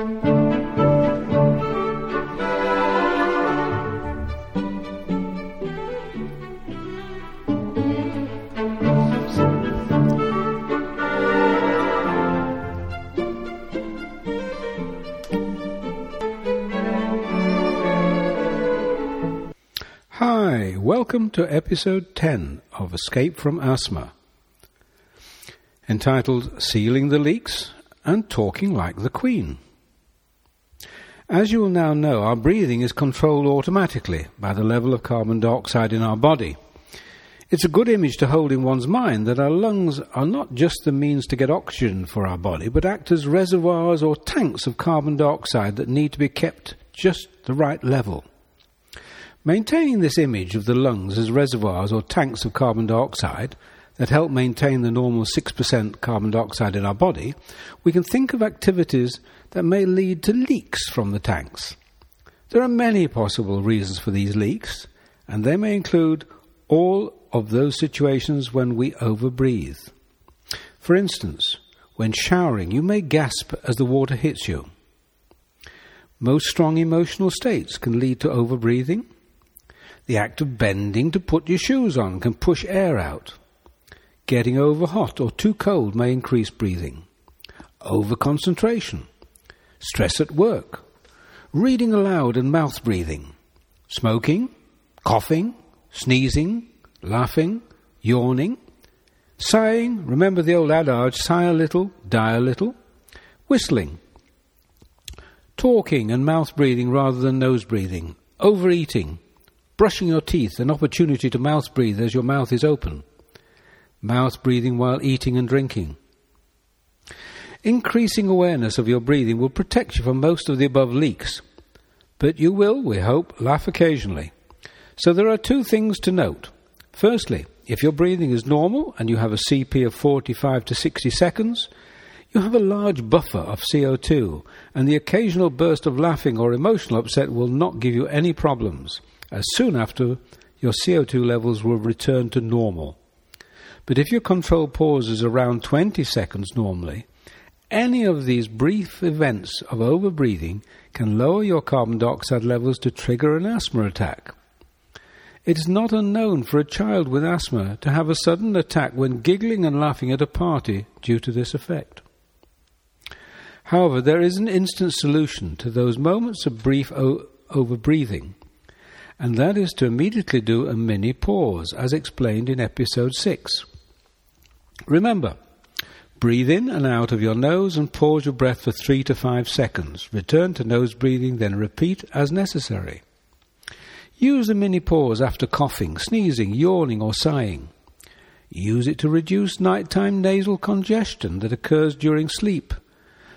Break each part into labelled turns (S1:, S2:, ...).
S1: Hi, welcome to episode 10 of Escape from Asthma, entitled Sealing the Leaks and Talking Like the Queen. As you will now know, our breathing is controlled automatically by the level of carbon dioxide in our body. It's a good image to hold in one's mind that our lungs are not just the means to get oxygen for our body, but act as reservoirs or tanks of carbon dioxide that need to be kept just the right level. Maintaining this image of the lungs as reservoirs or tanks of carbon dioxide that help maintain the normal 6% carbon dioxide in our body, we can think of activities that may lead to leaks from the tanks. There are many possible reasons for these leaks, and they may include all of those situations when we overbreathe. For instance, when showering, you may gasp as the water hits you. Most strong emotional states can lead to overbreathing. The act of bending to put your shoes on can push air out. Getting over hot or too cold may increase breathing. Over concentration. Stress at work. Reading aloud and mouth breathing. Smoking. Coughing. Sneezing. Laughing. Yawning. Sighing. Remember the old adage sigh a little, die a little. Whistling. Talking and mouth breathing rather than nose breathing. Overeating brushing your teeth, an opportunity to mouth breathe as your mouth is open, mouth breathing while eating and drinking. Increasing awareness of your breathing will protect you from most of the above leaks, but you will, we hope, laugh occasionally. So there are two things to note. Firstly, if your breathing is normal and you have a CP of 45 to 60 seconds, you have a large buffer of CO2, and the occasional burst of laughing or emotional upset will not give you any problems as soon after your CO2 levels will return to normal. But if your control pause is around 20 seconds normally, any of these brief events of overbreathing can lower your carbon dioxide levels to trigger an asthma attack. It is not unknown for a child with asthma to have a sudden attack when giggling and laughing at a party due to this effect. However, there is an instant solution to those moments of brief o- overbreathing and that is to immediately do a mini pause, as explained in episode 6. Remember, breathe in and out of your nose and pause your breath for 3 to 5 seconds. Return to nose breathing, then repeat as necessary. Use the mini pause after coughing, sneezing, yawning, or sighing. Use it to reduce nighttime nasal congestion that occurs during sleep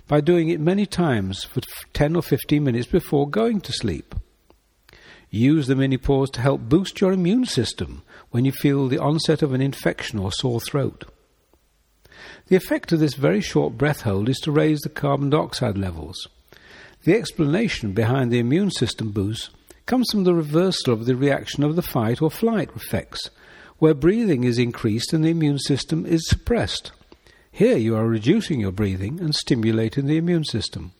S1: by doing it many times for 10 or 15 minutes before going to sleep. Use the mini pause to help boost your immune system when you feel the onset of an infection or sore throat. The effect of this very short breath hold is to raise the carbon dioxide levels. The explanation behind the immune system boost comes from the reversal of the reaction of the fight or flight effects, where breathing is increased and the immune system is suppressed. Here you are reducing your breathing and stimulating the immune system.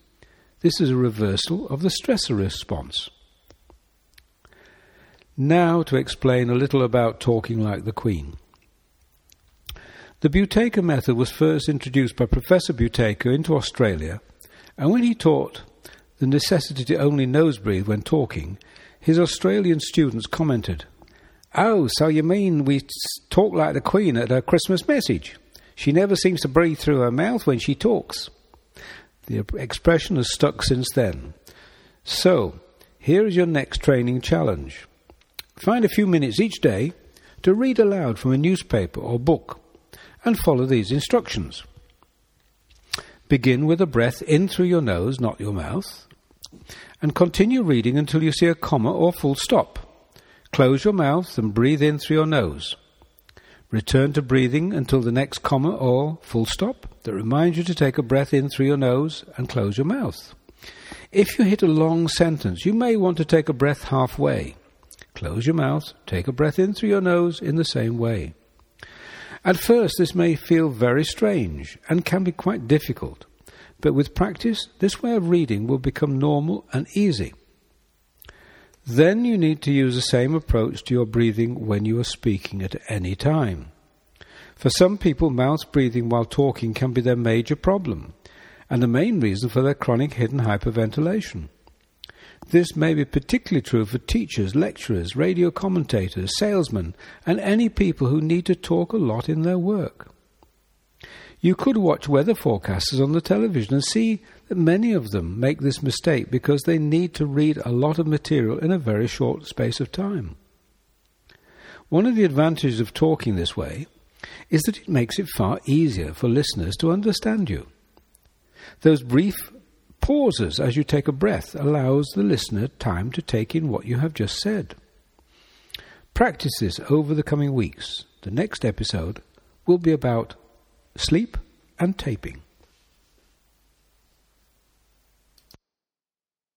S1: This is a reversal of the stressor response. Now to explain a little about talking like the Queen. The Buteyko method was first introduced by Professor Buteyko into Australia, and when he taught the necessity to only nose breathe when talking, his Australian students commented, Oh, so you mean we talk like the Queen at her Christmas message? She never seems to breathe through her mouth when she talks. The expression has stuck since then. So, here is your next training challenge. Find a few minutes each day to read aloud from a newspaper or book and follow these instructions. Begin with a breath in through your nose, not your mouth, and continue reading until you see a comma or full stop. Close your mouth and breathe in through your nose. Return to breathing until the next comma or full stop that reminds you to take a breath in through your nose and close your mouth. If you hit a long sentence, you may want to take a breath halfway. Close your mouth, take a breath in through your nose in the same way. At first, this may feel very strange and can be quite difficult, But with practice, this way of reading will become normal and easy. Then you need to use the same approach to your breathing when you are speaking at any time. For some people, mouth breathing while talking can be their major problem, and the main reason for their chronic hidden hyperventilation. This may be particularly true for teachers, lecturers, radio commentators, salesmen, and any people who need to talk a lot in their work. You could watch weather forecasters on the television and see that many of them make this mistake because they need to read a lot of material in a very short space of time. One of the advantages of talking this way is that it makes it far easier for listeners to understand you. Those brief pauses as you take a breath allows the listener time to take in what you have just said. Practice this over the coming weeks. The next episode will be about sleep and taping.